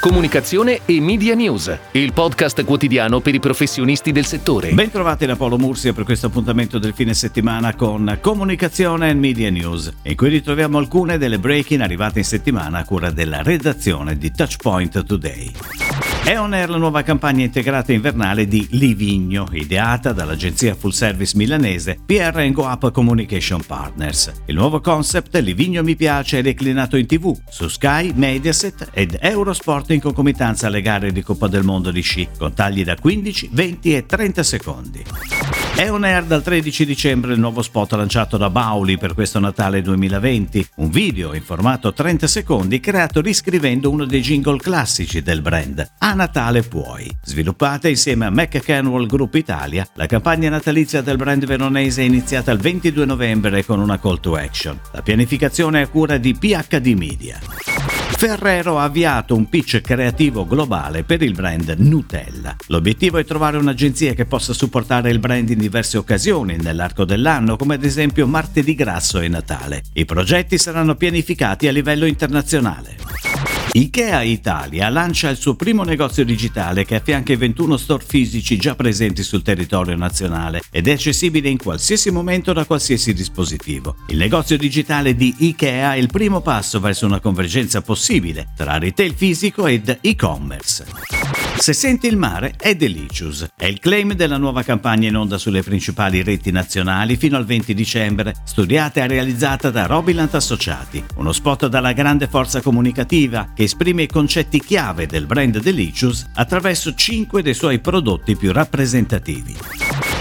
Comunicazione e Media News, il podcast quotidiano per i professionisti del settore. Bentrovati da Paolo Mursia per questo appuntamento del fine settimana con Comunicazione e Media News, in cui ritroviamo alcune delle breaking arrivate in settimana a cura della redazione di Touchpoint Today. È on air la nuova campagna integrata invernale di Livigno, ideata dall'agenzia full service milanese PR Go Up Communication Partners. Il nuovo concept Livigno mi piace è declinato in tv, su Sky, Mediaset ed Eurosport in concomitanza alle gare di Coppa del Mondo di sci, con tagli da 15, 20 e 30 secondi. È on air dal 13 dicembre il nuovo spot lanciato da Bauli per questo Natale 2020, un video in formato 30 secondi creato riscrivendo uno dei jingle classici del brand, A Natale Puoi. Sviluppata insieme a McCanwell Group Italia, la campagna natalizia del brand veronese è iniziata il 22 novembre con una call to action. La pianificazione è a cura di PHD Media. Ferrero ha avviato un pitch creativo globale per il brand Nutella. L'obiettivo è trovare un'agenzia che possa supportare il brand in diverse occasioni nell'arco dell'anno, come ad esempio martedì grasso e Natale. I progetti saranno pianificati a livello internazionale. IKEA Italia lancia il suo primo negozio digitale che affianca i 21 store fisici già presenti sul territorio nazionale ed è accessibile in qualsiasi momento da qualsiasi dispositivo. Il negozio digitale di IKEA è il primo passo verso una convergenza possibile tra retail fisico ed e-commerce. Se senti il mare è Delicious. È il claim della nuova campagna in onda sulle principali reti nazionali fino al 20 dicembre, studiata e realizzata da Robilant Associati. Uno spot dalla grande forza comunicativa che esprime i concetti chiave del brand Delicious attraverso cinque dei suoi prodotti più rappresentativi.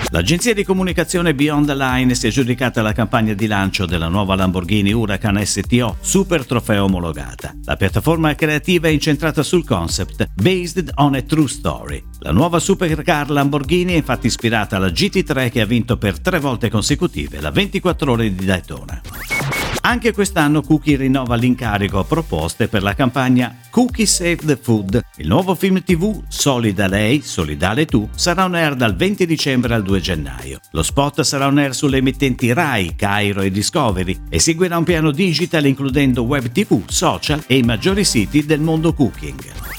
L'agenzia di comunicazione Beyond the Line si è aggiudicata la campagna di lancio della nuova Lamborghini Huracan STO Super Trofeo omologata. La piattaforma creativa è incentrata sul concept Based on a True Story. La nuova supercar Lamborghini è infatti ispirata alla GT3 che ha vinto per tre volte consecutive la 24 ore di Daytona. Anche quest'anno Cookie rinnova l'incarico a proposte per la campagna Cookie Save the Food. Il nuovo film TV Solida Lei, Solidale Tu sarà on air dal 20 dicembre al 2 gennaio. Lo spot sarà on air sulle emittenti Rai, Cairo e Discovery e seguirà un piano digital includendo web TV, social e i maggiori siti del mondo cooking.